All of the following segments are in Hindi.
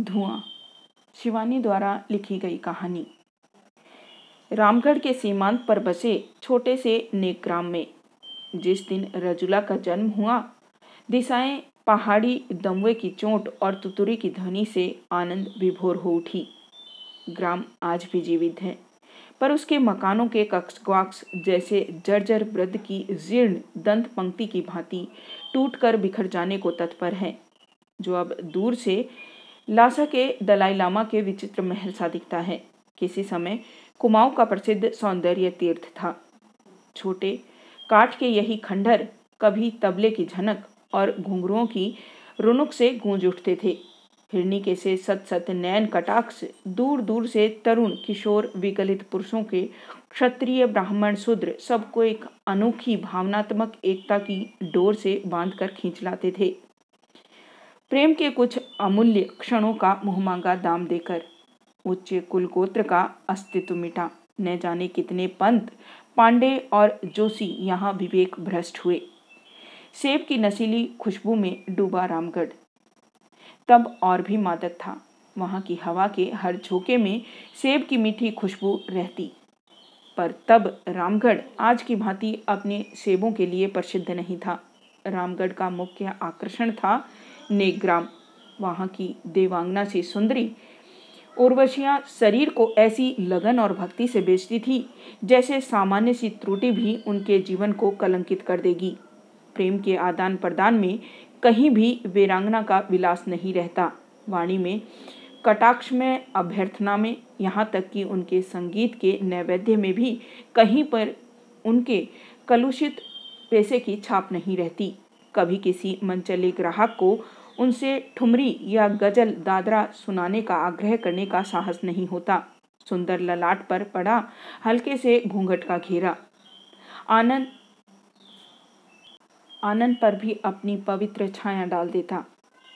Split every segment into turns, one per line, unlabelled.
धुआँ। शिवानी द्वारा लिखी गई कहानी। रामगढ़ के सीमांत पर बसे छोटे से नेक ग्राम में। जिस दिन रजुला का जन्म हुआ, दिशाएँ पहाड़ी दमवे की चोट और तुतुरी की ध्वनि से आनंद विभोर हो उठी। ग्राम आज भी जीवित है, पर उसके मकानों के कक्ष जैसे जर्जर वृद्ध की जीर्ण दंत पंक्ति की भांति टूटकर बिखर जाने को तत्पर है। जो अब दूर से लासा के दलाई लामा के विचित्र महल सा दिखता है। किसी समय कुमाऊं का प्रसिद्ध सौंदर्य तीर्थ था। छोटे काठ के यही खंडर कभी तबले की झनक और घुंघरुओं की रुनुक से गूंज उठते थे। हिरणी के से सत सत नैन कटाक्ष, दूर दूर से तरुण किशोर विकलित पुरुषों के क्षत्रिय ब्राह्मण शूद्र सबको एक अनोखी भावनात्मक एकता की डोर से बांधकर खींच लाते थे। प्रेम के कुछ अमूल्य क्षणों का मुहमांगा दाम देकर। उच्च कुलगोत्र का अस्तित्व मिटा। न जाने कितने पंत, पांडे और जोशी यहाँ विवेक भ्रष्ट हुए। सेब की नसीली खुशबू में डूबा रामगढ़। तब और भी मादक था। वहाँ की हवा के हर झोंके में सेब की मीठी खुशबू रहती। पर तब रामगढ़ आज की भांति अपने सेबों के लिए प्रसिद्ध नहीं था। रामगढ़ का मुख्य आकर्षण था नेग्राम वहाँ की देवांगना सी सुंदरी उर्वशियाँ शरीर को ऐसी लगन और भक्ति से बेचती थी, जैसे सामान्य सी त्रुटि भी उनके जीवन को कलंकित कर देगी। प्रेम के आदान प्रदान में कहीं भी वीरांगना का विलास नहीं रहता। वाणी में, कटाक्ष में, अभ्यर्थना में, यहाँ तक कि उनके संगीत के नैवेद्य में भी कहीं पर उनके कलुषित पैसे की छाप नहीं रहती। कभी किसी मनचले ग्राहक को उनसे ठुमरी या गज़ल दादरा सुनाने का आग्रह करने का साहस नहीं होता। सुंदर ललाट पर पड़ा हल्के से घूंघट का घेरा। आनंद आनंद पर भी अपनी पवित्र छाया डाल देता।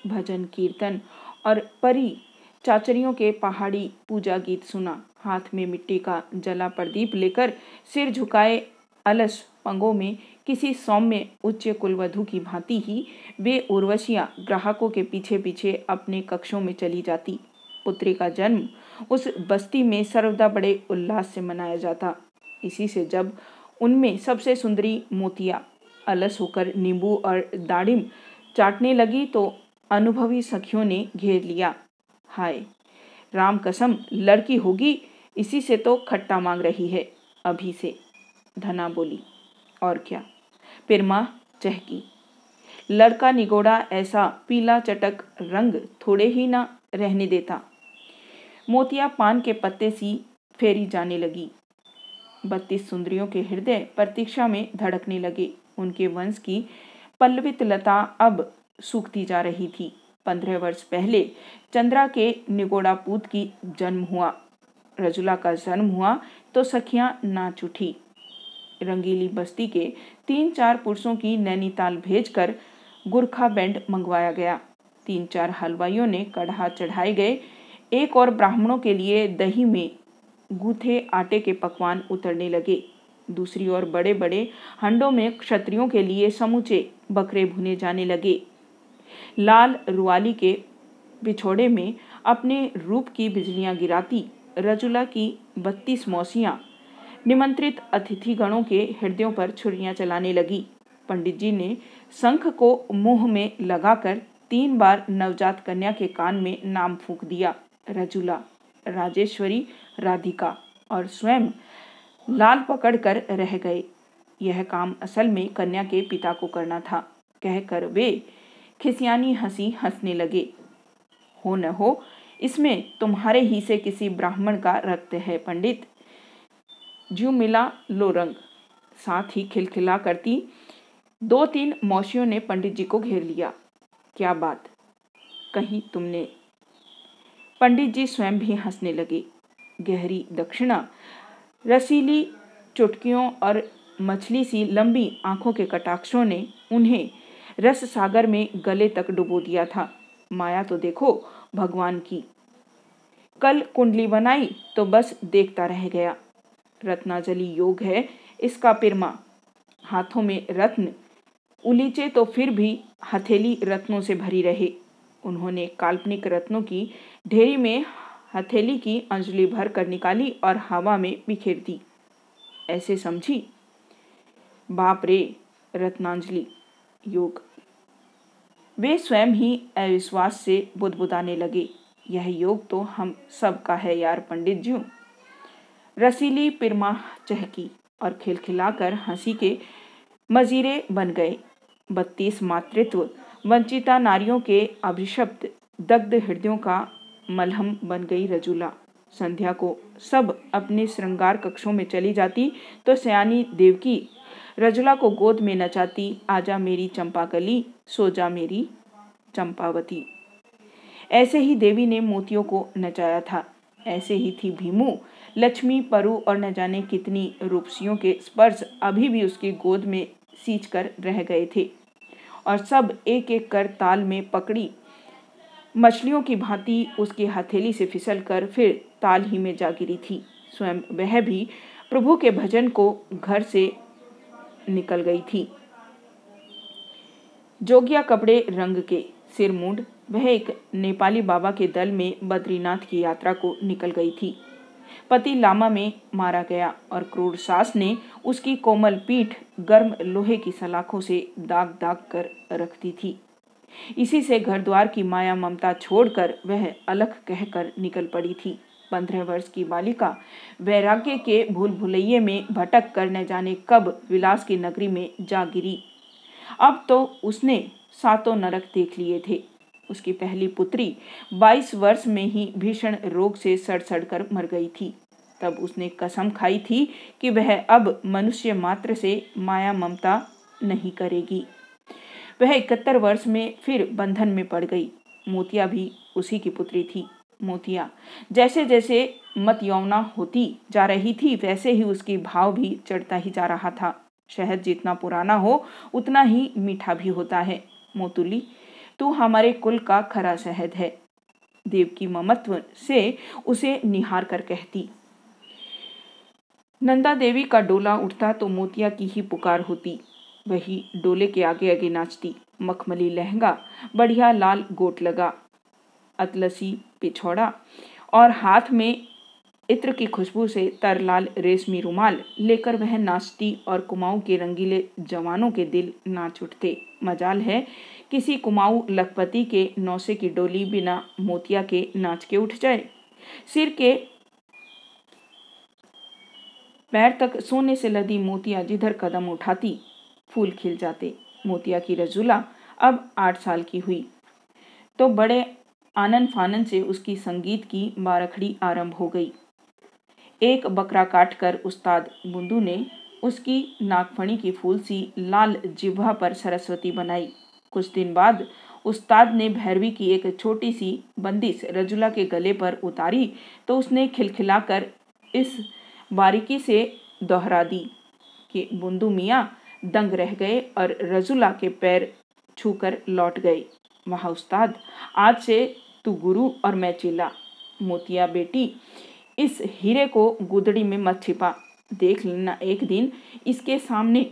भजन, कीर्तन और परी चाचरियों के पहाड़ी पूजा गीत सुना। हाथ में मिट्टी का जला प्रदीप लेकर सिर झुकाए अलस पंगों में किसी सौम्य उच्च कुलवधु की भांति ही वे उर्वशियाँ ग्राहकों के पीछे पीछे अपने कक्षों में चली जाती। पुत्री का जन्म उस बस्ती में सर्वदा बड़े उल्लास से मनाया जाता। इसी से जब उनमें सबसे सुंदरी मोतिया, अलस होकर नींबू और दाड़िम चाटने लगी तो अनुभवी सखियों ने घेर लिया। हाय, राम कसम, लड़की होगी, इसी से तो खट्टा मांग रही है, अभी से, धना बोली, और क्या? पिरमा चहकी। लड़का निगोड़ा ऐसा पीला चटक रंग थोड़े ही ना रहने देता। मोतिया पान के पत्ते सी फेरी जाने लगी। बत्तीस सुंदरियों के हृदय प्रतीक्षा में धड़कने लगे। उनके वंश की पल्लवित लता अब सूखती जा रही थी। पंद्रह वर्ष पहले चंद्रा के निगोड़ा पूत की जन्म हुआ। रजुला का जन्म हुआ तो सखियाँ नाच उठी रंगीली बस्ती के तीन चार पुरुषों की नैनीताल भेजकर गुरखा बैंड मंगवाया गया। तीन चार हलवाइयों ने कढ़ा चढ़ाए गए। एक और ब्राह्मणों के लिए दही में गूथे आटे के पकवान उतरने लगे। दूसरी ओर बड़े बड़े हंडों में क्षत्रियों के लिए समूचे बकरे भुने जाने लगे। लाल रुआली के बिछोड़े में अपने रूप की बिजलियाँ गिराती। रजुला की बत्तीस मौसियाँ निमंत्रित अतिथिगणों के हृदयों पर छुरियाँ चलाने लगी। पंडित जी ने शंख को मुँह में लगाकर तीन बार नवजात कन्या के कान में नाम फूक दिया। रजुला, राजेश्वरी, राधिका और स्वयं लाल पकड़कर रह गए। यह काम असल में कन्या के पिता को करना था। कहकर वे खिसियानी हँसी हंसने लगे। हो न हो, इसमें तुम्हारे ही से किसी ब्राह्मण का रक्त है, पंडित। ज्यू मिला लो रंग। साथ ही खिलखिला करती, दो तीन मौसियों ने पंडित जी को घेर लिया। क्या बात। कहीं तुमने पंडित जी स्वयं भी हंसने लगे। गहरी दक्षिणा, रसीली चुटकियों और मछली सी लंबी आँखों के कटाक्षों ने उन्हें रस सागर में गले तक डुबो दिया था। माया तो देखो भगवान की। कल कुंडली बनाई तो बस देखता रह गया। रत्नाजली योग है, इसका पिरमा। हाथों में रत्न, उलीचे तो फिर भी हथेली रत्नों से भरी रहे। उन्होंने काल्पनिक रत्नों की ढेरी में हथेली की अंजलि भर कर निकाली और हवा में बिखेर दी। ऐसे समझी? बाप रे, रत्नांजलि योग। वे स्वयं ही अविश्वास से बुदबुदाने लगे। यह योग तो हम सब का है, यार पंडित जी रसीली पिरमा चहकी और खिलखिलाकर हँसी के मजीरे बन गए। बत्तीस मातृत्व, वंचिता नारियों के अभिशप्त, दग्ध हृदयों का मलहम बन गई रजुला। संध्या को सब अपने श्रृंगार कक्षों में चली जाती तो सयानी देवकी रजुला को गोद में नचाती, आजा मेरी चंपाकली सो जा मेरी चंपावती। ऐसे ही देवी ने मोतियों को नचाया था। ऐसे ही थी भीमू लक्ष्मी, परु और न जाने कितनी रूपसियों के स्पर्श अभी भी उसकी गोद में सींच कर रह गए थे। और सब एक एक कर ताल में पकड़ी। मछलियों की भांति उसकी हथेली से फिसल कर फिर ताल ही में जा गिरी थी। स्वयं वह भी प्रभु के भजन को घर से निकल गई थी। जोगिया कपड़े रंग के सिर मुंड वह एक नेपाली बाबा के दल में बद्रीनाथ की यात्रा को निकल गई थी। पति लामा में मारा गया और क्रूर सास ने उसकी कोमल पीठ गर्म लोहे की सलाखों से दाग दाग कर रखती थी। इसी से घर द्वार की माया ममता छोड़कर वह अलग कहकर निकल पड़ी थी। पंद्रह वर्ष की बालिका वैराग्य के भूल भुलैये में भटक कर न जाने कब विलास की नगरी में जा गिरी। अब तो उसने सातों नरक देख लिए थे। उसकी पहली पुत्री 22 वर्ष में ही भीषण रोग से सड़ सड़ कर मर गई थी। तब उसने कसम खाई थी कि वह अब मनुष्य मात्र से माया ममता नहीं करेगी। वह इकहत्तर वर्ष में फिर बंधन में पड़ गई। मोतिया भी उसी की पुत्री थी। मोतिया, जैसे जैसे मत यौना होती जा रही थी, वैसे ही उसकी भाव भी चढ़ता ही जा रहा था। शहद जितना पुराना हो, उतना ही मीठा भी होता है। मोतुली, तू हमारे कुल का खरा शहद है। देव की ममत्व से उसे निहार कर कहती। नंदा देवी का डोला उठता तो मोतिया की ही पुकार होती। वही डोले के आगे आगे नाचती। मखमली लहंगा, बढ़िया लाल गोट लगा। अतलसी पिछौड़ा और हाथ में इत्र की खुशबू से तरलाल रेशमी रुमाल लेकर वह नाचती और कुमाऊं के रंगीले जवानों के दिल नाच उठते। मजाल है किसी कुमाऊं लखपति के नौसे की डोली बिना मोतिया के नाच के उठ जाए। सिर के पैर तक सोने से लदी मोतिया जिधर कदम उठाती, फूल खिल जाते। मोतिया की रजुला अब आठ साल की हुई। तो बड़े आनंद फानन से उसकी संगीत की बारखड़ी आरंभ हो गई। एक बकरा काटकर उस्ताद बुंदू ने उसकी नागफणी की फूल सी लाल जिह्वा पर सरस्वती बनाई। कुछ दिन बाद उस्ताद ने भैरवी की एक छोटी सी बंदिश रजुला के गले पर उतारी तो उसने खिलखिलाकर इस बारीकी से दोहरा दी कि बुंदू मियाँ दंग रह गए और रजुला के पैर छूकर लौट गए वहाँ उस्ताद, आज से तू गुरु और मैं चेला। मोतिया बेटी, इस हीरे को गुदड़ी में मत छिपा। देख लेना, एक दिन इसके सामने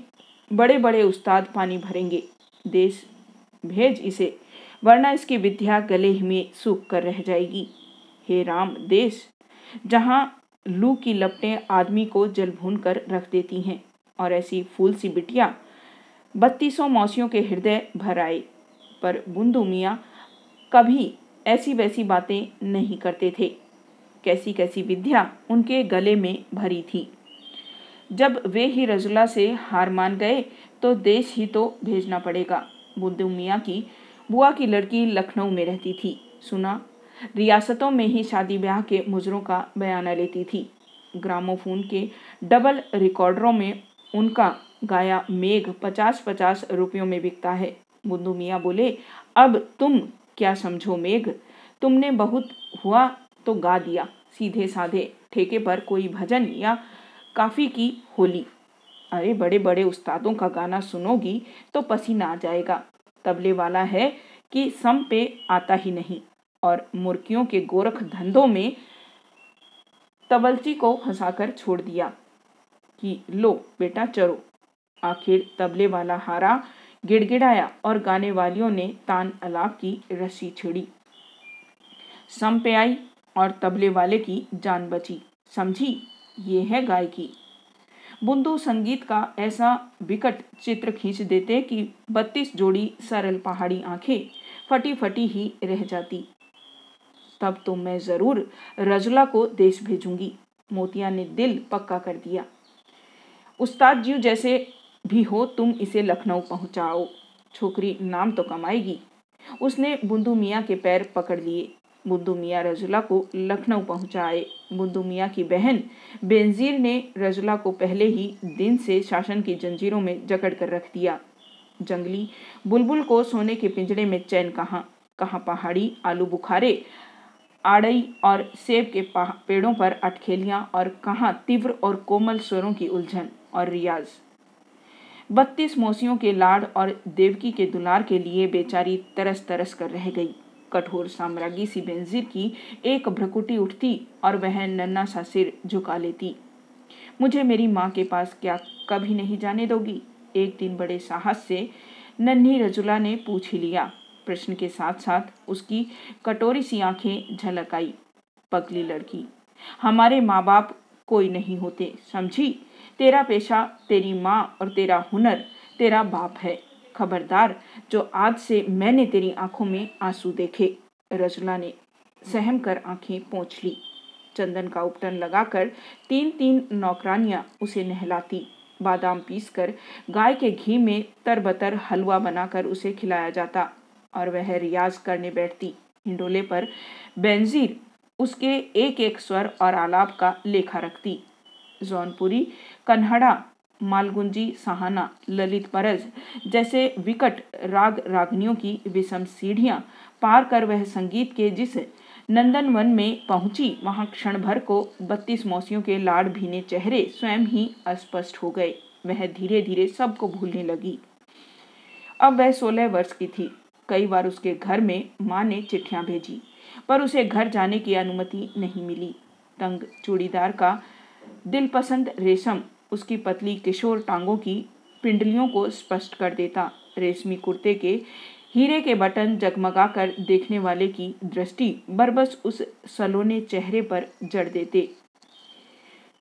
बड़े बड़े उस्ताद पानी भरेंगे। देश भेज इसे, वरना इसकी विद्या गले में सूख कर रह जाएगी। हे राम, देश, जहाँ लू की लपटें आदमी को जल भून कर रख देती हैं और ऐसी फूल सी बिटिया बत्तीसों मौसियों के हृदय भर आए पर बुंदू मियाँ कभी ऐसी वैसी बातें नहीं करते थे। कैसी कैसी विद्या उनके गले में भरी थी। जब वे ही रजुला से हार मान गए तो देश ही तो भेजना पड़ेगा। बुद्धू मियाँ की बुआ की लड़की लखनऊ में रहती थी। सुना रियासतों में ही शादी ब्याह के मुजरों का बयाना लेती थी। ग्रामोफोन के डबल रिकॉर्डरों में उनका गाया मेघ पचास पचास रुपयों में बिकता है। बुद्धू मियाँ बोले, अब तुम क्या समझो मेघ? तुमने बहुत हुआ तो गा दिया। सीधे साधे ठेके पर कोई भजन या काफ़ी की होली। अरे बड़े बड़े उस्तादों का गाना सुनोगी तो पसीना आ जाएगा। तबले वाला है कि सम पे आता ही नहीं। और मुर्गियों के गोरख धंधों में तबलची को हंसाकर छोड़ दिया कि, लो, बेटा, चरो। आखिर तबले वाला हारा गिड़गिड़ाया और गाने वालियों ने तान अलाप की रस्सी छिड़ी। सम पे आई और तबले वाले की जान बची। समझी? ये है गायकी। बुंदू संगीत का ऐसा विकट चित्र खींच देते कि बत्तीस जोड़ी सरल पहाड़ी आँखें फटी फटी ही रह जाती। तब तो मैं ज़रूर रजला को देश भेजूँगी। मोतिया ने दिल पक्का कर दिया। उस्ताद जी जैसे भी हो, तुम इसे लखनऊ पहुंचाओ। छोकरी नाम तो कमाएगी। उसने बुंदू मियाँ के पैर पकड़ लिए। बुंदू मियाँ रजुला को लखनऊ पहुँचाए। बुंदू मियाँ की बहन बेनजीर ने रजुला को पहले ही दिन से शासन की जंजीरों में जकड़ कर रख दिया। जंगली बुलबुल को सोने के पिंजड़े में चैन कहाँ। कहाँ पहाड़ी आलू बुखारे आड़ई और सेब के पेड़ों पर अटखेलियाँ और कहाँ तीव्र और कोमल स्वरों की उलझन और रियाज। बत्तीस मौसियों के लाड और देवकी के दुलार के लिए बेचारी तरस तरस कर रह गई। कठोर साम्राज्ञी सी बेंजीर की एक भ्रकुटी उठती और वह नन्ना सा सिर झुका लेती। मुझे मेरी माँ के पास क्या कभी नहीं जाने दोगी? एक दिन बड़े साहस से नन्ही रजुला ने पूछ ही लिया प्रश्न के साथ साथ उसकी कटोरी सी आँखें झलक आई। पगली लड़की, हमारे माँ बाप कोई नहीं होते, समझी? तेरा पेशा, तेरी माँ और तेरा हुनर, तेरा बाप है। खबरदार, जो आज से मैंने तेरी आँखों में आँसू देखे। रजला ने सहम कर आँखें पोंछ ली। चंदन का उपटन लगाकर तीन तीन नौकरानियाँ उसे नहलाती। बादाम पीसकर गाय के घी में तरबतर हलवा बनाकर उसे खिलाया जाता। और वह रियाज करने बैठती। हिंडोले पर बेंजीर उसके एक एक स्वर और आलाप का लेखा रखती। जौनपुरी, कन्हड़ा, मालगुंजी, सहाना, ललित परज जैसे विकट राग रागनियों की विषम सीढ़ियाँ पार कर वह संगीत के जिस नंदन वन में पहुँची, वहाँ क्षण भर को बत्तीस मौसियों के लाड़ भीने चेहरे स्वयं ही अस्पष्ट हो गए। वह धीरे धीरे सबको भूलने लगी। अब वह सोलह वर्ष की थी। कई बार उसके घर में माँ ने चिट्ठियाँ भेजी, पर उसे घर जाने की अनुमति नहीं मिली। तंग चूड़ीदार का दिल पसंद रेशम उसकी पतली किशोर टांगों की पिंडलियों को स्पष्ट कर देता। रेशमी कुर्ते के हीरे के बटन जगमगा कर देखने वाले की दृष्टि बरबस उस सलोने चेहरे पर जड़ देते।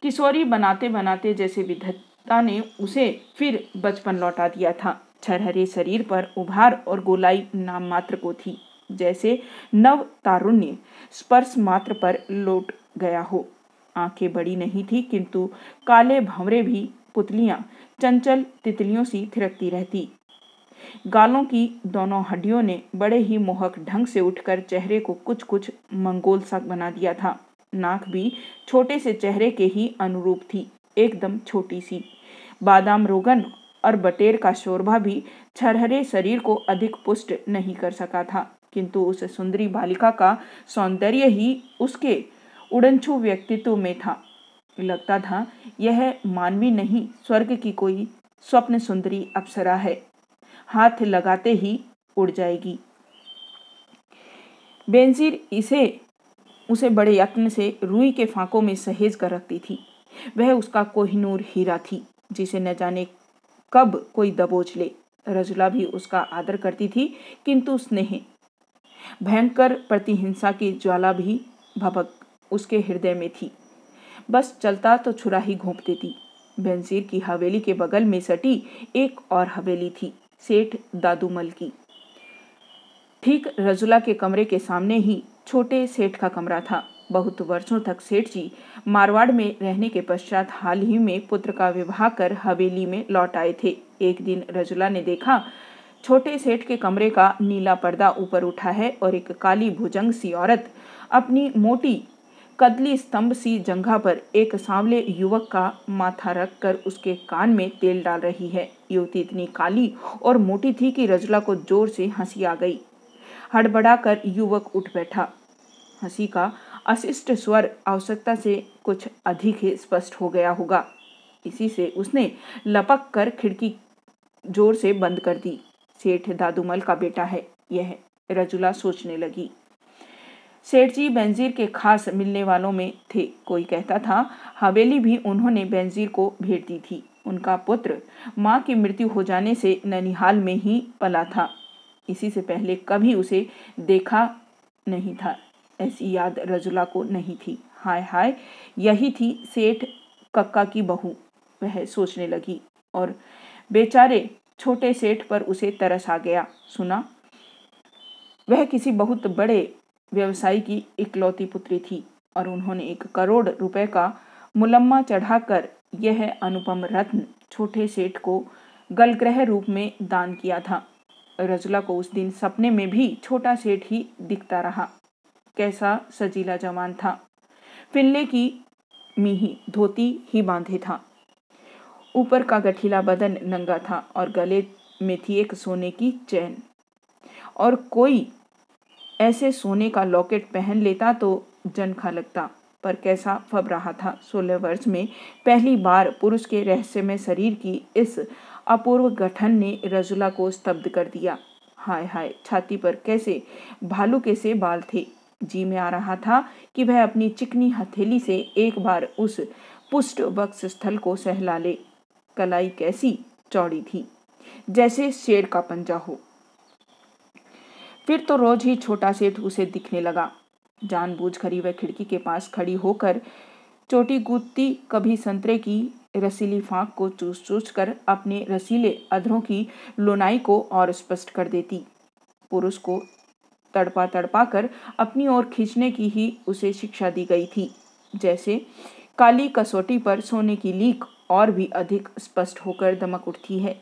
किशोरी बनाते बनाते जैसे विधत्ता ने उसे फिर बचपन लौटा दिया था। छरहरे शरीर पर उभार और गोलाई नाम मात्र को थी, जैसे नव तारुण्य स्पर्श मात्र पर लौट गया हो। आँखें बड़ी नहीं थी, किंतु काले भंवरे भी पुतलियाँ चंचल तितलियों सी थिरकती रहती। गालों की दोनों हड्डियों ने बड़े ही मोहक ढंग से उठकर चेहरे को कुछ कुछ मंगोल सा बना दिया था। नाक भी छोटे से चेहरे के ही अनुरूप थी, एकदम छोटी सी। बादाम रोगन और बटेर का शोरभा भी छरहरे शरीर को अधिक पुष्ट नहीं कर सका था। किंतु उस सुंदरी बालिका का सौंदर्य ही उसके उड़नछू व्यक्तित्व में था। लगता था, यह मानवी नहीं, स्वर्ग की कोई स्वप्न सुंदरी अप्सरा है। हाथ लगाते ही उड़ जाएगी। बेंजीर इसे, उसे बड़े यत्न से रुई के फांकों में सहेज कर रखती थी। वह उसका कोहिनूर हीरा थी, जिसे न जाने कब कोई दबोच ले। रजुला भी उसका आदर करती थी, किंतु स्नेह। भयंकर प्रतिहिंसा की ज्वाला भी भपक उसके हृदय में थी। बस चलता तो छुरा ही घोंप देती। बेंजीर की हवेली के बगल में सटी एक और हवेली थी, सेठ दादूमल की। ठीक रजुला के कमरे के सामने ही छोटे सेठ का कमरा था। बहुत वर्षों तक सेठ जी मारवाड़ में रहने के पश्चात हाल ही में पुत्र का विवाह कर हवेली में लौट आए थे। एक दिन रजुला ने देखा, छोटे सेठ के कमरे का नीला पर्दा ऊपर उठा है और एक काली भुजंग सी औरत अपनी मोटी कदली स्तंभ सी जंघा पर एक सांवले युवक का माथा रख कर उसके कान में तेल डाल रही है। युवती इतनी काली और मोटी थी कि रजला को ज़ोर से हँसी आ गई। हड़बड़ा कर युवक उठ बैठा। हँसी का अशिष्ट स्वर आवश्यकता से कुछ अधिक ही स्पष्ट हो गया होगा। इसी से उसने लपक कर खिड़की ज़ोर से बंद कर दी। सेठ दादूमल का बेटा है, यह रजुला सोचने लगी। सेठ जी बेंजीर के खास मिलने वालों में थे। कोई कहता था, हवेली भी उन्होंने बेंजीर को भेज दी थी। उनका पुत्र माँ की मृत्यु हो जाने से ननिहाल में ही पला था। इसी से पहले कभी उसे देखा नहीं था। ऐसी याद रजुला को नहीं थी। हाय हाय, यही थी सेठ कक्का की बहू, वह सोचने लगी और बेचारे छोटे सेठ पर उसे तरस आ गया। सुना, वह किसी बहुत बड़े व्यवसायी की इकलौती पुत्री थी और उन्होंने एक करोड़ रुपए का मुलम्मा चढ़ाकर यह अनुपम रत्न छोटे सेठ को गलग्रह रूप में दान किया था। रजुला को उस दिन सपने में भी छोटा सेठ ही दिखता रहा। कैसा सजीला जवान था। फिनले की मीही धोती ही बांधे था। ऊपर का गठीला बदन नंगा था और गले में थी एक सोने की चैन। और कोई ऐसे सोने का लॉकेट पहन लेता तो जन खा लगता, पर कैसा फब रहा था। सोलह वर्ष में पहली बार पुरुष के रहस्यमय शरीर की इस अपूर्व गठन ने रजुला को स्तब्ध कर दिया। हाय हाय, छाती पर कैसे भालू के से बाल थे। जी में आ रहा था कि वह अपनी चिकनी हथेली से एक बार उस पुष्ट वक्ष स्थल को सहला ले। कलाई कैसी? चौड़ी थी। जैसे शेर का पंजा हो। फिर तो रोज ही छोटा सेठ उसे दिखने लगा। जानबूझ कर वह खिड़की के पास खड़ी होकर चोटी कूदती कभी संतरे की रसीली फांक को चूस चूस कर अपने रसीले अधरों की लोनाई को और स्पष्ट कर देती। पुरुष को तड़पा तड़पा कर अपनी ओर खींचने की ही उसे शिक्षा दी गई थी। जैसे काली कसौटी पर सोने की लीक और भी अधिक स्पष्ट होकर दमक उठती है।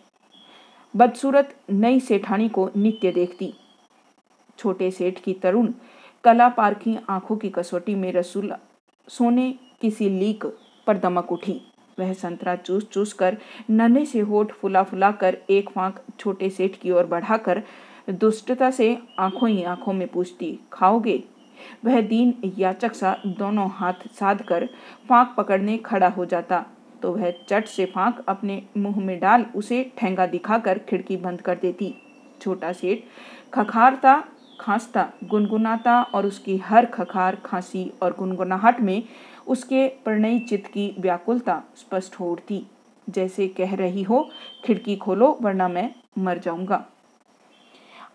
बदसूरत नई सेठानी को नित्य देखती। छोटे सेठ की तरुण कला पारखी आँखों की कसौटी में रसूल सोने किसी लीक पर दमक उठी। वह संतरा चूस चूस कर नन्हे से होठ फुला फुला कर एक फांक छोटे सेठ की ओर बढ़ाकर दुष्टता से आँखों ही आँखों में पूछती, खाओगे? वह दीन याचक सा दोनों हाथ साध कर फांक पकड़ने खड़ा हो जाता तो वह चट से फांक अपने मुँह में डाल उसे ठेंगा दिखाकर खिड़की बंद कर देती। छोटा सेठ खखारता, खांसता, गुनगुनाता और उसकी हर खखार, खांसी और गुनगुनाहट में उसके प्रणयी चित्त की व्याकुलता स्पष्ट हो उठती। जैसे कह रही हो, खिड़की खोलो, वरना मैं मर जाऊँगा।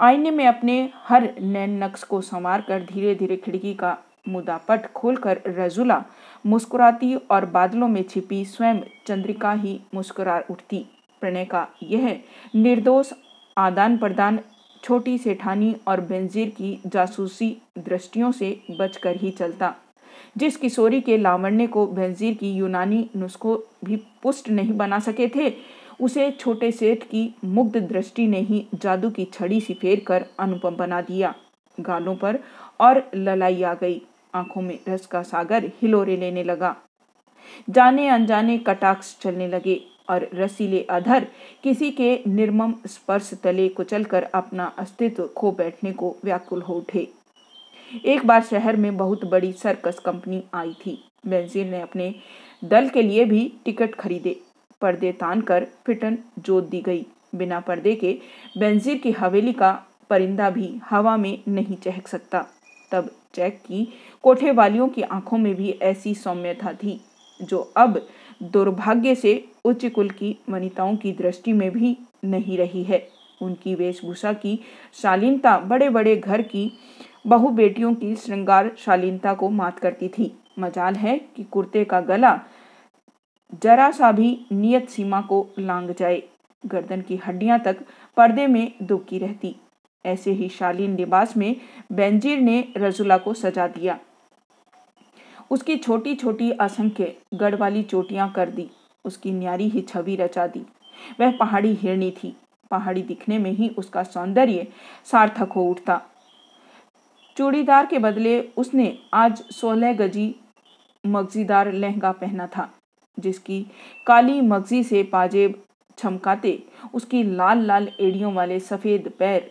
आईने में अपने हर नैन नक्श को संवार कर धीरे धीरे खिड़की का मुदापट खोलकर रजुला मुस्कुराती और बादलों में छिपी स्वयं चंद्रिका ही मुस्कुरा उठती। प्रणय का यह निर्दोष आदान प्रदान छोटी सेठानी और बेंजीर की जासूसी दृष्टियों से बचकर ही चलता। जिस किशोरी के लावण्य को बेंजीर की यूनानी नुस्खों भी पुष्ट नहीं बना सके थे उसे छोटे सेठ की मुग्ध दृष्टि ने ही जादू की छड़ी सी फेर कर अनुपम बना दिया। गालों पर और ललाई आ गई। आँखों में रस का सागर हिलोरे लेने लगा। जाने अनजाने कटाक्ष चलने लगे और रसीले अधर किसी के निर्मम स्पर्श तले कुचलकर अपना अस्तित्व खो बैठने को व्याकुल हो उठे। एक बार शहर में बहुत बड़ी सर्कस कंपनी आई थी। बेंजीर ने अपने दल के लिए भी टिकट खरीदे। पर्दे तान कर फिटन जोत दी गई। बिना पर्दे के बेंजीर की हवेली का परिंदा भी हवा में नहीं चहक सकता। तब जैक की कोठे वालियों की आँखों में भी ऐसी सौम्यता थी, जो अब दुर्भाग्य से उच्च कुल की वनिताओं की दृष्टि में भी नहीं रही है। उनकी वेशभूषा की शालीनता बड़े बड़े घर की बहु बेटियों की श्रृंगार शालीनता को मात करती थी। मजाल है कि कुर्ते का गला जरा सा भी नियत सीमा को लांग जाए। गर्दन की हड्डियाँ तक पर्दे में दुबकी रहती। ऐसे ही शालीन लिबास में बेंजीर ने रजुला को सजा दिया। उसकी छोटी छोटी असंख्य गढ़ वाली चोटियाँ कर दी। उसकी न्यारी ही छवि रचा दी। वह पहाड़ी हिरणी थी। पहाड़ी दिखने में ही उसका सौंदर्य सार्थक हो उठता। चूड़ीदार के बदले उसने आज सोलह गजी मगजीदार लहंगा पहना था। जिसकी काली मगजी से पाजेब छमकाते, उसकी लाल लाल एड़ियों वाले सफ़ेद पैर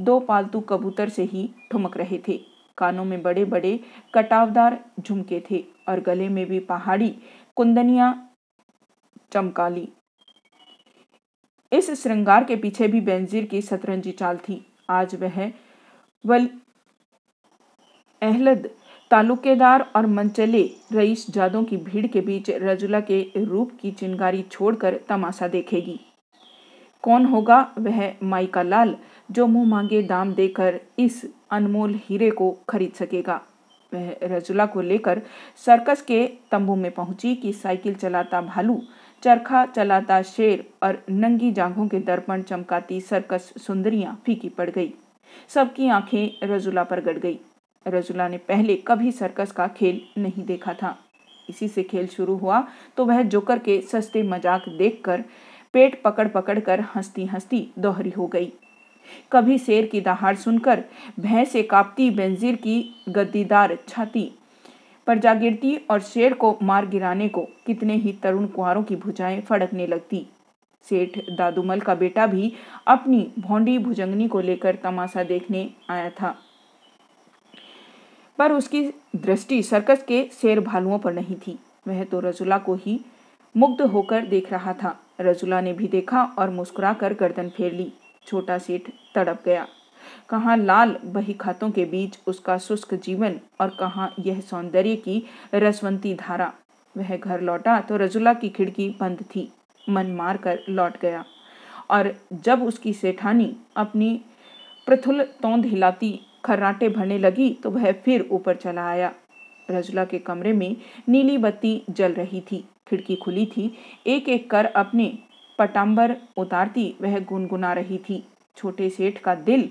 दो पालतू कबूतर से ही ठुमक रहे थे। कानों में बड़े बड़े कटावदार झुमके थे और गले में भी पहाड़ी कुंदनिया चमकाली। इस श्रृंगार के पीछे भी बेंजीर की सतरंजी चाल थी। आज वह वल अहलद तालुकेदार और मंचले रईस जादों की भीड़ के बीच रजुला के रूप की चिंगारी छोड़कर तमाशा देखेगी। कौन होगा वह माइका लाल, जो मुँह मांगे दाम देकर इस अनमोल हीरे को खरीद सकेगा? वह रजुला को लेकर सर्कस के तंबू में पहुँची कि साइकिल चलाता भालू, चरखा चलाता शेर और नंगी जांघों के दर्पण चमकाती सर्कस सुंदरियाँ फीकी पड़ गई। सबकी आँखें रजुला पर गड़ गई। रजुला ने पहले कभी सर्कस का खेल नहीं देखा था। इसी से खेल शुरू हुआ तो वह जोकर के सस्ते मज़ाक देखकर पेट पकड़ पकड़ कर हंसती हंसती दोहरी हो गई। कभी शेर की दहाड़ सुनकर भैंस से कापती बेंजीर की गद्दीदार छाती पर जा गिरती और शेर को मार गिराने को कितने ही तरुण कुआरों की भुजाएँ फड़कने लगती। सेठ दादूमल का बेटा भी अपनी भोंडी भुजंगनी को लेकर तमाशा देखने आया था। पर उसकी दृष्टि सर्कस के शेर भालुओं पर नहीं थी। वह तो रजुला को ही मुग्ध होकर देख रहा था। रजुला ने भी देखा और मुस्कुराकर गर्दन फेर ली। छोटा सेठ तड़प गया। कहाँ लाल बही खातों के बीच उसका शुष्क जीवन और कहाँ यह सौंदर्य की रसवंती धारा। वह घर लौटा तो रजुला की खिड़की बंद थी। मन मार कर लौट गया और जब उसकी सेठानी अपनी प्रथुल तोंद हिलाती खर्राटे भरने लगी तो वह फिर ऊपर चला आया। रजुला के कमरे में नीली बत्ती जल रही थी। खिड़की खुली थी। एक एक कर अपने पटाम्बर उतारती वह गुनगुना रही थी। छोटे सेठ का दिल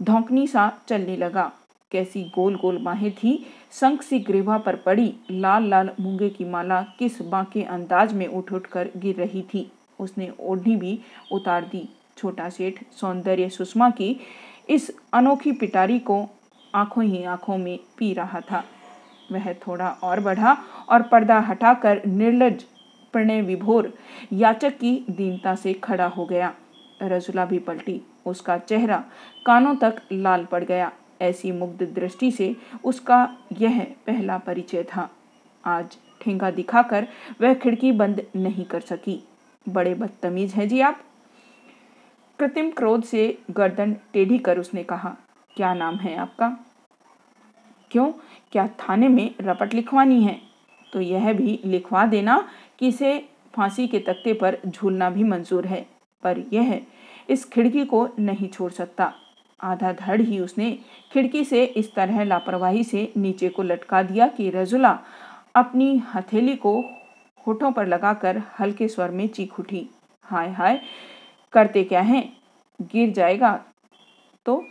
धोकनी सा चलने लगा। कैसी गोल गोल बाहें थी। संख सी ग्रीवा पर पड़ी। लाल लाल मूँगे की माला किस बाके अंदाज में उठ उठ कर गिर रही थी। उसने ओढ़नी भी उतार दी। छोटा सेठ सौंदर्य सुषमा की इस अनोखी पिटारी को आँखों ही आँखों में पी रहा था। वह थोड़ा और बढ़ा और पर्दा हटाकर निर्लज, प्रणय विभोर, याचक की दीनता से खड़ा हो गया। रजुला भी पलटी। उसका चेहरा कानों तक लाल पड़ गया। ऐसी मुग्ध दृष्टि से उसका यह पहला परिचय था। आज ठेंगा दिखाकर वह खिड़की बंद नहीं कर सकी। बड़े बदतमीज है जी आप। कृत्रिम क्रोध से गर्दन टेढ़ी कर उसने कहा, क्या नाम है आपका? क्यों? क्या थाने में रपट लिखवानी है? तो यह भी लिखवा देना कि इसे फांसी के तख्ते पर झूलना भी मंजूर है, पर यह इस खिड़की को नहीं छोड़ सकता। आधा धड़ ही उसने खिड़की से इस तरह लापरवाही से नीचे को लटका दिया कि रजुला अपनी हथेली को होठों पर लगाकर हल्के स्वर में चीख उठी, हाय हाय करते क्या हैं? गिर जाएगा। तो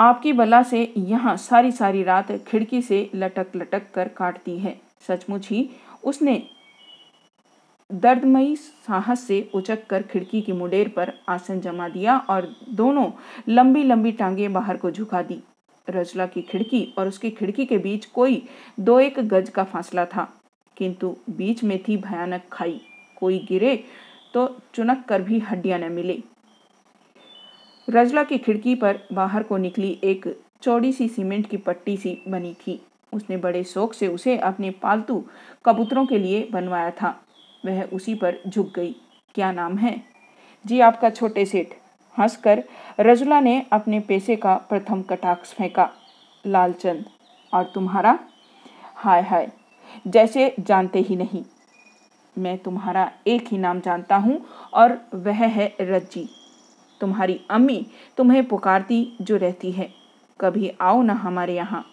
आपकी बला से यहाँ सारी सारी रात खिड़की से लटक लटक कर काटती है। सचमुच ही उसने दर्दमयी साहस से उचक कर खिड़की की मुडेर पर आसन जमा दिया और दोनों लंबी लंबी टांगे बाहर को झुका दी। रजला की खिड़की और उसकी खिड़की के बीच कोई दो एक गज का फासला था, किंतु बीच में थी भयानक खाई। कोई गिरे तो चुनक कर भी हड्डियाँ न मिली। रजला की खिड़की पर बाहर को निकली एक चौड़ी सी सीमेंट की पट्टी सी बनी थी। उसने बड़े शौक से उसे अपने पालतू कबूतरों के लिए बनवाया था। वह उसी पर झुक गई। क्या नाम है? जी आपका छोटे सेठ। हंसकर रजुला ने अपने पैसे का प्रथम कटाक्ष फेंका। लालचंद, और तुम्हारा? हाय हाय, जैसे जानते ही नहीं। मैं तुम्हारा एक ही नाम जानता हूँ और वह है रज्जी। तुम्हारी अम्मी तुम्हें पुकारती जो रहती है। कभी आओ ना हमारे यहाँ।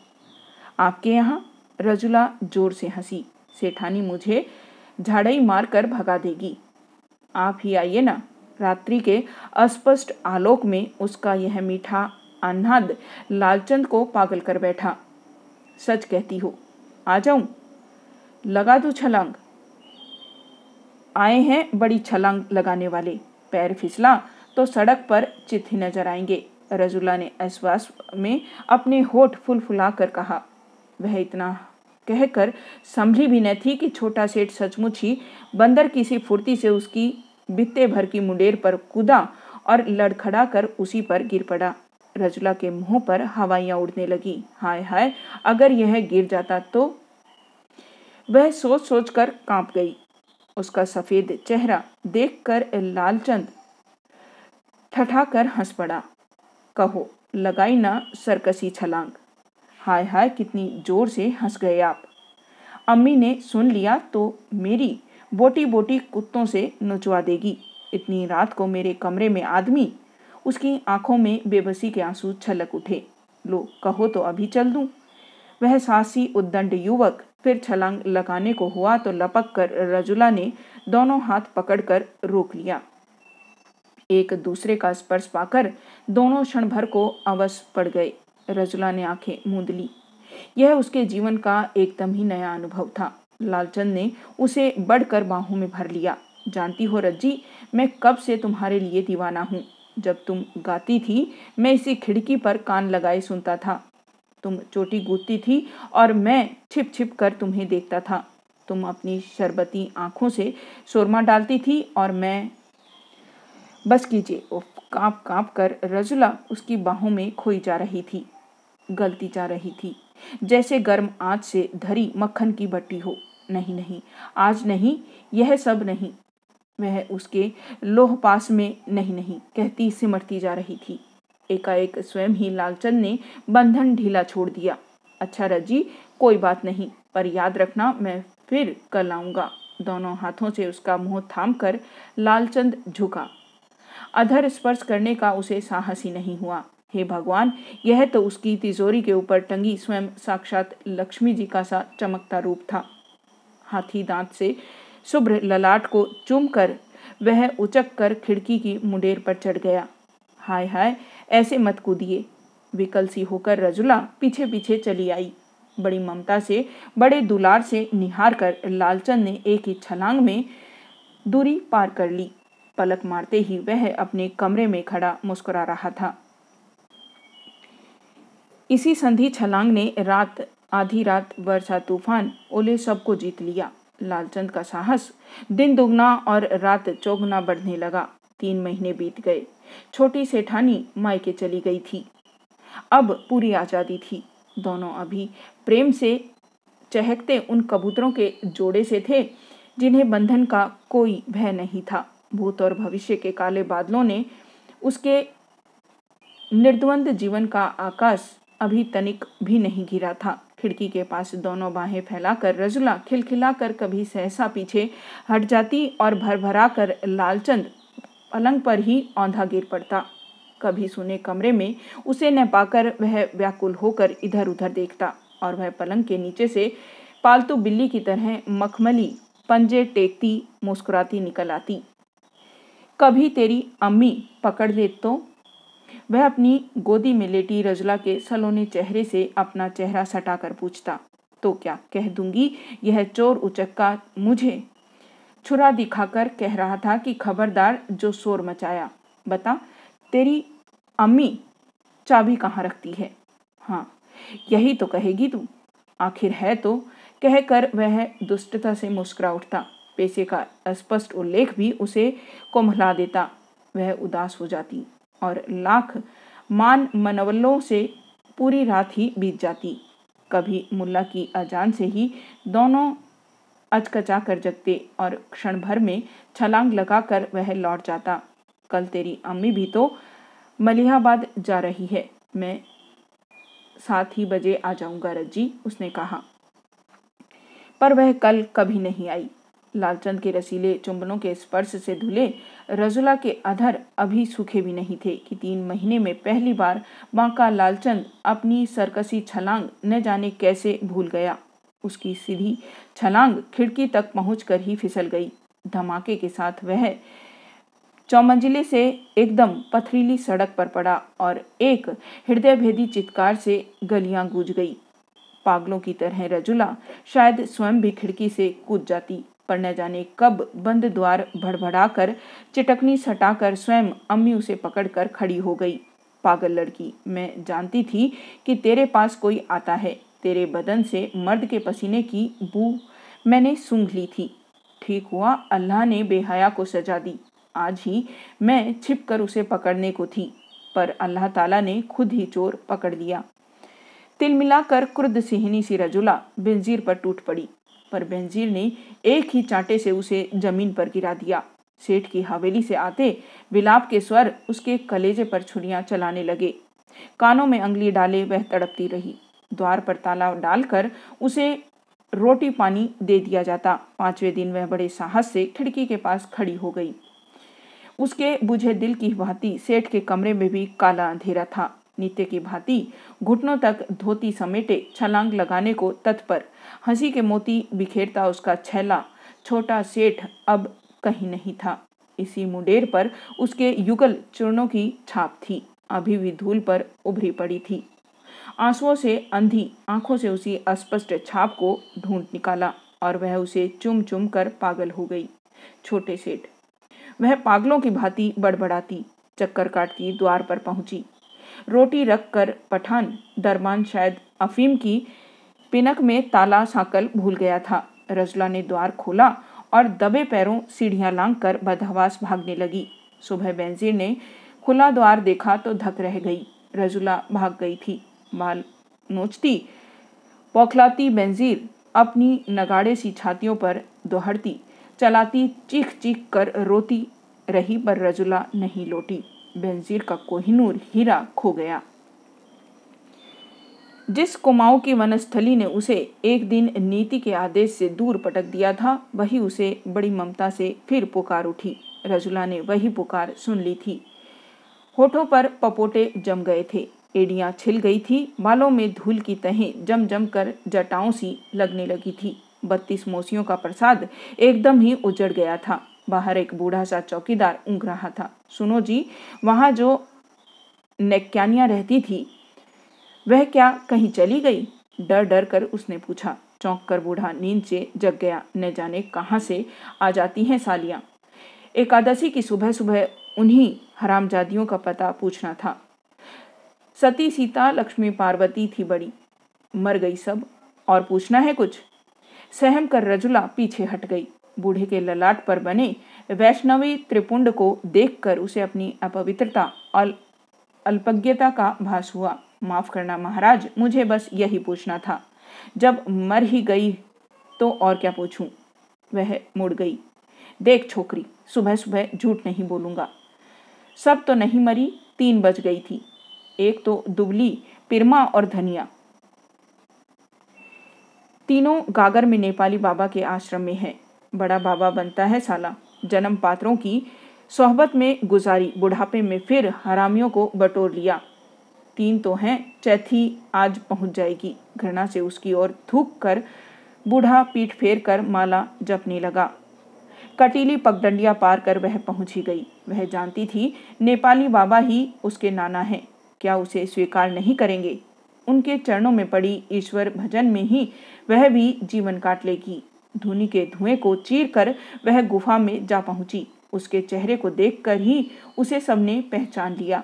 आपके यहाँ रजुला ज़ोर से हँसी। सेठानी मुझे झाड़ई मारकर भगा देगी। आप ही आइए ना। रात्रि के अस्पष्ट आलोक में उसका यह मीठा अनाद लालचंद को पागल कर बैठा। सच कहती हो, आ जाऊँ? लगा दू छलांग। आए हैं बड़ी छलांग लगाने वाले। पैर फिसला तो सड़क पर चिट्ठी नज़र आएँगे। रजुला ने आश्वास में अपने होठ फुल फुला कर कहा, वह इतना कहकर संभली भी न थी कि छोटा सेठ सचमुच ही बंदर किसी फुर्ती से उसकी बित्ते भर की मुंडेर पर कूदा और लड़खड़ा कर उसी पर गिर पड़ा। रजुला के मुँह पर हवाइयाँ उड़ने लगी। हाय हाय, अगर यह गिर जाता तो? वह सोच सोच कर काँप गई। उसका सफ़ेद चेहरा देखकर लालचंद ठठाकर हंस पड़ा। कहो, लगाई ना सरकसी छलांग। हाय हाय, कितनी ज़ोर से हंस गए आप। अम्मी ने सुन लिया तो मेरी बोटी बोटी कुत्तों से नुचवा देगी। इतनी रात को मेरे कमरे में आदमी, उसकी आँखों में बेबसी के आँसू छलक उठे। लो, कहो तो अभी चल दूँ। वह साहसी उद्दंड युवक फिर छलांग लगाने को हुआ तो लपक कर रजुला ने दोनों हाथ पकड़कर रोक लिया। एक दूसरे का स्पर्श पाकर दोनों क्षण भर को अवश पड़ गए। रजुला ने आँखें मूंद ली। यह उसके जीवन का एकदम ही नया अनुभव था। लालचंद ने उसे बढ़कर बाहों में भर लिया। जानती हो रज्जी, मैं कब से तुम्हारे लिए दीवाना हूँ? जब तुम गाती थी, मैं इसी खिड़की पर कान लगाए सुनता था। तुम चोटी गूंथती थी और मैं छिप छिप कर तुम्हें देखता था। तुम अपनी शरबती आँखों से सुरमा डालती थी और मैं बस कीजिए काँप काँप कर रजुला उसकी बाहों में खोई जा रही थी, गलती जा रही थी। जैसे गर्म आँच से धरी मक्खन की भट्टी हो। नहीं नहीं, आज नहीं, यह सब नहीं। वह उसके लोह पास में नहीं नहीं, कहती सिमरती जा रही थी। एकाएक स्वयं ही लालचंद ने बंधन ढीला छोड़ दिया। अच्छा रज़ी, कोई बात नहीं, पर याद रखना, मैं फिर कल आऊँगा। दोनों हाथों से उसका मुँह थाम कर लालचंद झुका। अधर स्पर्श करने का उसे साहस ही नहीं हुआ। हे भगवान, यह तो उसकी तिजोरी के ऊपर टंगी स्वयं साक्षात लक्ष्मी जी का सा चमकता रूप था। हाथी दांत से शुभ्र ललाट को चूम कर वह उचक कर खिड़की की मुंडेर पर चढ़ गया। हाय हाय ऐसे मत कूदिए। विकल सी होकर रजुला पीछे पीछे चली आई। बड़ी ममता से, बड़े दुलार से निहार कर लालचंद ने एक ही छलांग में दूरी पार कर ली। पलक मारते ही वह अपने कमरे में खड़ा मुस्कुरा रहा था। इसी संधि छलांग ने रात, आधी रात वर्षा तूफ़ान, ओले सबको जीत लिया। लालचंद का साहस दिन दुगना और रात चौगुना बढ़ने लगा। तीन महीने बीत गए। छोटी सेठानी मायके चली गई थी। अब पूरी आज़ादी थी। दोनों अभी प्रेम से चहकते उन कबूतरों के जोड़े से थे, जिन्हें बंधन का कोई भय नहीं था। भूत और भविष्य के काले बादलों ने उसके निर्द्वंद जीवन का आकाश अभी तनिक भी नहीं घिरा था। खिड़की के पास दोनों बाहें फैलाकर, रजुला खिलखिलाकर कभी सहसा पीछे हट जाती और भरभरा कर लालचंद पलंग पर ही औंधा गिर पड़ता। कभी सुने कमरे में उसे न पाकर वह व्याकुल होकर इधर उधर देखता और वह पलंग के नीचे से पालतू बिल्ली की तरह मखमली, पंजे टेकती, मुस्कुराती निकल आती। कभी तेरी अम्मी पकड़ ले तो? वह अपनी गोदी में लेटी रजला के सलोने चेहरे से अपना चेहरा सटाकर पूछता। तो क्या कह दूँगी? यह चोर उचक्का मुझे छुरा दिखाकर कह रहा था कि खबरदार जो शोर मचाया, बता, तेरी अम्मी चाबी कहाँ रखती है? हाँ यही तो कहेगी तू। आखिर है तो कहकर वह दुष्टता से मुस्कुरा उठता। पैसे का स्पष्ट उल्लेख भी उसे कोमला देता। वह उदास हो जाती और लाख मान मनवलों से पूरी रात ही बीत जाती। कभी मुल्ला की अजान से ही दोनों अचकचा कर जगते और क्षण भर में छलांग लगाकर वह लौट जाता। कल तेरी अम्मी भी तो मलिहाबाद जा रही है। मैं सात ही बजे आ जाऊँगा, रज्जी, उसने कहा। पर वह कल कभी नहीं आई। लालचंद के रसीले चुंबनों के स्पर्श से धुले रजुला के अधर अभी सूखे भी नहीं थे कि तीन महीने में पहली बार माँ का लालचंद अपनी सरकसी छलांग न जाने कैसे भूल गया। उसकी सीधी छलांग खिड़की तक पहुंचकर ही फिसल गई। धमाके के साथ वह चौमंजिले से एकदम पथरीली सड़क पर पड़ा और एक हृदय भेदी चित्कार से गलियाँ गूंज गई। पागलों की तरह रजुला शायद स्वयं भी खिड़की से कूद जाती, पर न जाने कब बंद द्वार भड़बड़ा कर चिटकनी सटाकर स्वयं अम्मी उसे पकड़कर खड़ी हो गई। पागल लड़की, मैं जानती थी कि तेरे पास कोई आता है। तेरे बदन से मर्द के पसीने की बू मैंने सूंघ ली थी। ठीक हुआ, अल्लाह ने बेहया को सजा दी। आज ही मैं छिप कर उसे पकड़ने को थी, पर अल्लाह ताला ने खुद ही चोर पकड़ लिया। तिल मिलाकर क्रुद्ध सिहनी सी रजुला बेंजीर पर टूट पड़ी, पर बेंजीर ने एक ही चांटे से उसे ज़मीन पर गिरा दिया। सेठ की हवेली से आते विलाप के स्वर उसके कलेजे पर छुरियाँ चलाने लगे। कानों में अंगली डाले वह तड़पती रही। द्वार पर ताला डालकर उसे रोटी पानी दे दिया जाता। पाँचवें दिन वह बड़े साहस से खिड़की के पास खड़ी हो गई। उसके बुझे दिल की भांति सेठ के कमरे में भी काला अंधेरा था। नित्य की भांति घुटनों तक धोती समेटे छलांग लगाने को तत्पर। हँसी के मोती बिखेरता उसका छैला। छोटा सेठ अब कहीं नहीं था। इसी मुंडेर पर उसके युगल चूर्णों की छाप थी। अभी भी धूल पर उभरी पड़ी थी। आंसुओं से अंधी आँखों से उसी अस्पष्ट छाप को ढूंढ निकाला और वह उसे चुम चुम कर पागल हो गई। छोटे सेठ, वह पागलों की भांति बड़बड़ाती, चक्कर काटती, द्वार पर पहुँची। रोटी रख कर पठान, दरमान शायद अफीम की पिनक में ताला साकल भूल गया था। रजला ने द्वार खोला और दबे पैरों सीढ़ियाँ लांग कर बदहवास भागने लगी। सुबह बेंजीर ने खुला द्वार देखा तो धक रह गई। रजुला भाग गई थी। बाल नोचती। पौखलाती बेंजीर अपनी नगाड़े सी छातियों पर दोहरती। चलाती चीख चीख कर रोती रही पर रजुला नहीं लौटी। बेंजीर का कोहिनूर हीरा खो गया। जिस कुमाऊं की वनस्थली ने उसे एक दिन नीति के आदेश से दूर पटक दिया था, वही उसे बड़ी ममता से फिर पुकार उठी। रजुला ने वही पुकार सुन ली थी। होठों पर पपोटे जम गए थे। एड़ियाँ छिल गई थी। बालों में धूल की तहें जम जम कर जटाओं सी लगने लगी थी। बत्तीस मोसियों का प्रसाद एकदम ही उजड़ गया था। बाहर एक बूढ़ा सा चौकीदार ऊँग रहा था। सुनो जी, वहाँ जो नेक्यानिया रहती थी, वह क्या कहीं चली गई? डर डर कर उसने पूछा। चौंक कर बूढ़ा नींद से जग गया। न जाने कहाँ से आ जाती हैं सालियाँ। एकादशी की सुबह सुबह उन्हीं हरामजादियों का पता पूछना था। सती, सीता, लक्ष्मी, पार्वती थी बड़ी। मर गई सब। और पूछना है कुछ? सहम कर रजुला पीछे हट गई। बूढ़े के ललाट पर बने वैष्णवी त्रिपुंड को देखकर उसे अपनी अपवित्रता और अल्पज्ञता का भास हुआ। माफ़ करना महाराज, मुझे बस यही पूछना था। जब मर ही गई तो और क्या पूछूँ? वह मुड़ गई। देख छोकरी सुबह सुबह झूठ नहीं बोलूँगा। सब तो नहीं मरी, तीन बज गई थी। एक तो दुबली, पिरमा और धनिया। तीनों गागर में नेपाली बाबा के आश्रम में है। बड़ा बाबा बनता है साला। जन्म पात्रों की सोहबत में गुजारी, बुढ़ापे में फिर हरामियों को बटोर लिया। तीन तो हैं, चौथी आज पहुँच जाएगी। घृणा से उसकी ओर थूक कर बूढ़ा पीठ फेर कर माला जपने लगा। कटीली पगडंडिया पार कर वह पहुँच गई। वह जानती थी, नेपाली बाबा ही उसके नाना हैं। क्या उसे स्वीकार नहीं करेंगे? उनके चरणों में पड़ी ईश्वर भजन में ही वह भी जीवन काट लेगी। धुनी के धुएँ को चीर कर वह गुफा में जा पहुँची। उसके चेहरे को देखकर ही उसे सबने पहचान लिया।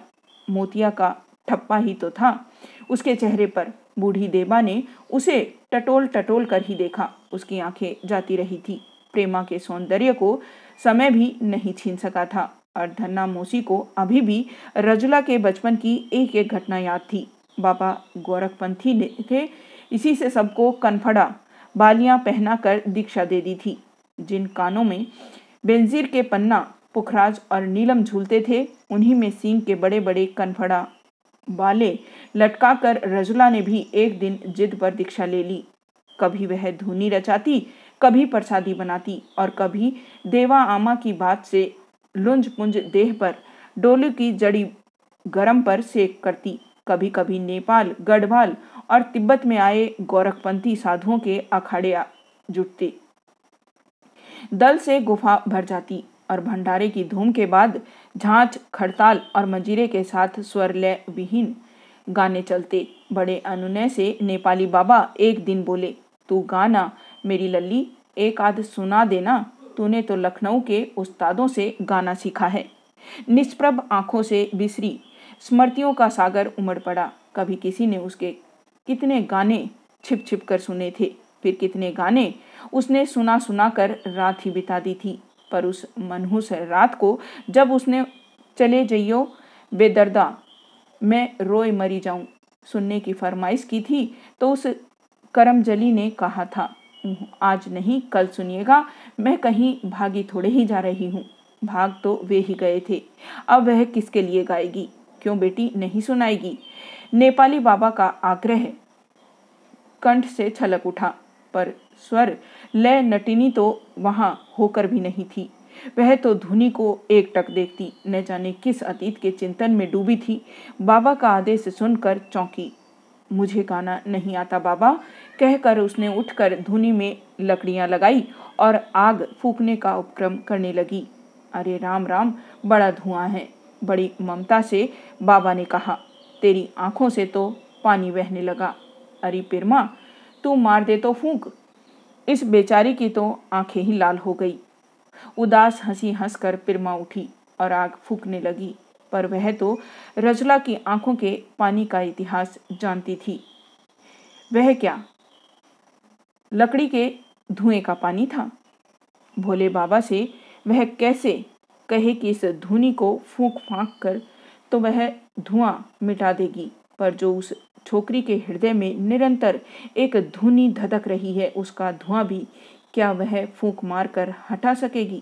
मोतिया का ठप्पा ही तो था उसके चेहरे पर। बूढ़ी देवा ने उसे टटोल टटोल कर ही देखा। उसकी आँखें जाती रही थी। प्रेमा के सौंदर्य को समय भी नहीं छीन सका था। धन्ना मोसी को अभी भी रजुला के बचपन की एक एक घटना याद थी। बाबा गोरखपंथी थे इसी से सबको कनफड़ा, बालियाँ पहना कर दीक्षा दे दी थी। जिन कानों में बेंजीर के पन्ना, पुखराज और नीलम झूलते थे, उन्हीं में सींग के बड़े बड़े कनफड़ा बाले लटकाकर रजुला ने भी एक दिन जिद पर दीक्षा ले ली। कभी वह धुनी रचाती, कभी प्रसादी बनाती और कभी देवा आमा की बात से लुंज पुंज देह पर डोलू की जड़ी गरम पर सेक करती। कभी कभी नेपाल, गढ़वाल और तिब्बत में आए गोरखपंथी साधुओं के अखाड़े जुटते। दल से गुफा भर जाती और भंडारे की धूम के बाद झांच खड़ताल और मंजीरे के साथ स्वरलय विहीन गाने चलते। बड़े अनुनय से नेपाली बाबा एक दिन बोले, तू गाना मेरी लल्ली, एक आध सुना देना। तूने तो लखनऊ के उस्तादों से गाना सीखा है। निष्प्रभ आँखों से बिसरी, स्मृतियों का सागर उमड़ पड़ा। कभी किसी ने उसके कितने गाने छिप छिप कर सुने थे, फिर कितने गाने उसने सुना सुना कर रात ही बिता दी थी। पर उस मनहूस रात को जब उसने चले जइयो, बेदर्दा, मैं रोए मरी जाऊँ, सुनने की फरमाइश की थी तो उस करमजली ने कहा था आज नहीं, कल सुनिएगा। मैं कहीं भागी थोड़े ही जा रही हूँ। भाग तो वे ही गए थे। अब वह किसके लिए गाएगी? क्यों बेटी नहीं सुनाएगी? नेपाली बाबा का आग्रह कंठ से छलक उठा, पर स्वर लय नटिनी तो वहाँ होकर भी नहीं थी। वह तो धुनी को एक टक देखती, न जाने किस अतीत के चिंतन में डूबी थी। बाबा का आदेश सुनकर चौंकी। मुझे गाना नहीं आता बाबा। कहकर उसने उठकर धुनी में लकड़ियाँ लगाई और आग फूकने का उपक्रम करने लगी। अरे राम राम, बड़ा धुआँ है। बड़ी ममता से बाबा ने कहा, तेरी आँखों से तो पानी बहने लगा। अरे पिरमा, तू मार दे तो फूक। इस बेचारी की तो आँखें ही लाल हो गई। उदास हँसी हंसकर पिरमा उठी और आग फूकने लगी। पर वह तो रजला की आँखों के पानी का इतिहास जानती थी। वह क्या लकड़ी के धुएँ का पानी था? भोले बाबा से वह कैसे कहे कि इस धुनी को फूंक फांक कर तो वह धुआँ मिटा देगी, पर जो उस छोकरी के हृदय में निरंतर एक धुनी धधक रही है, उसका धुआँ भी क्या वह फूंक मार कर हटा सकेगी?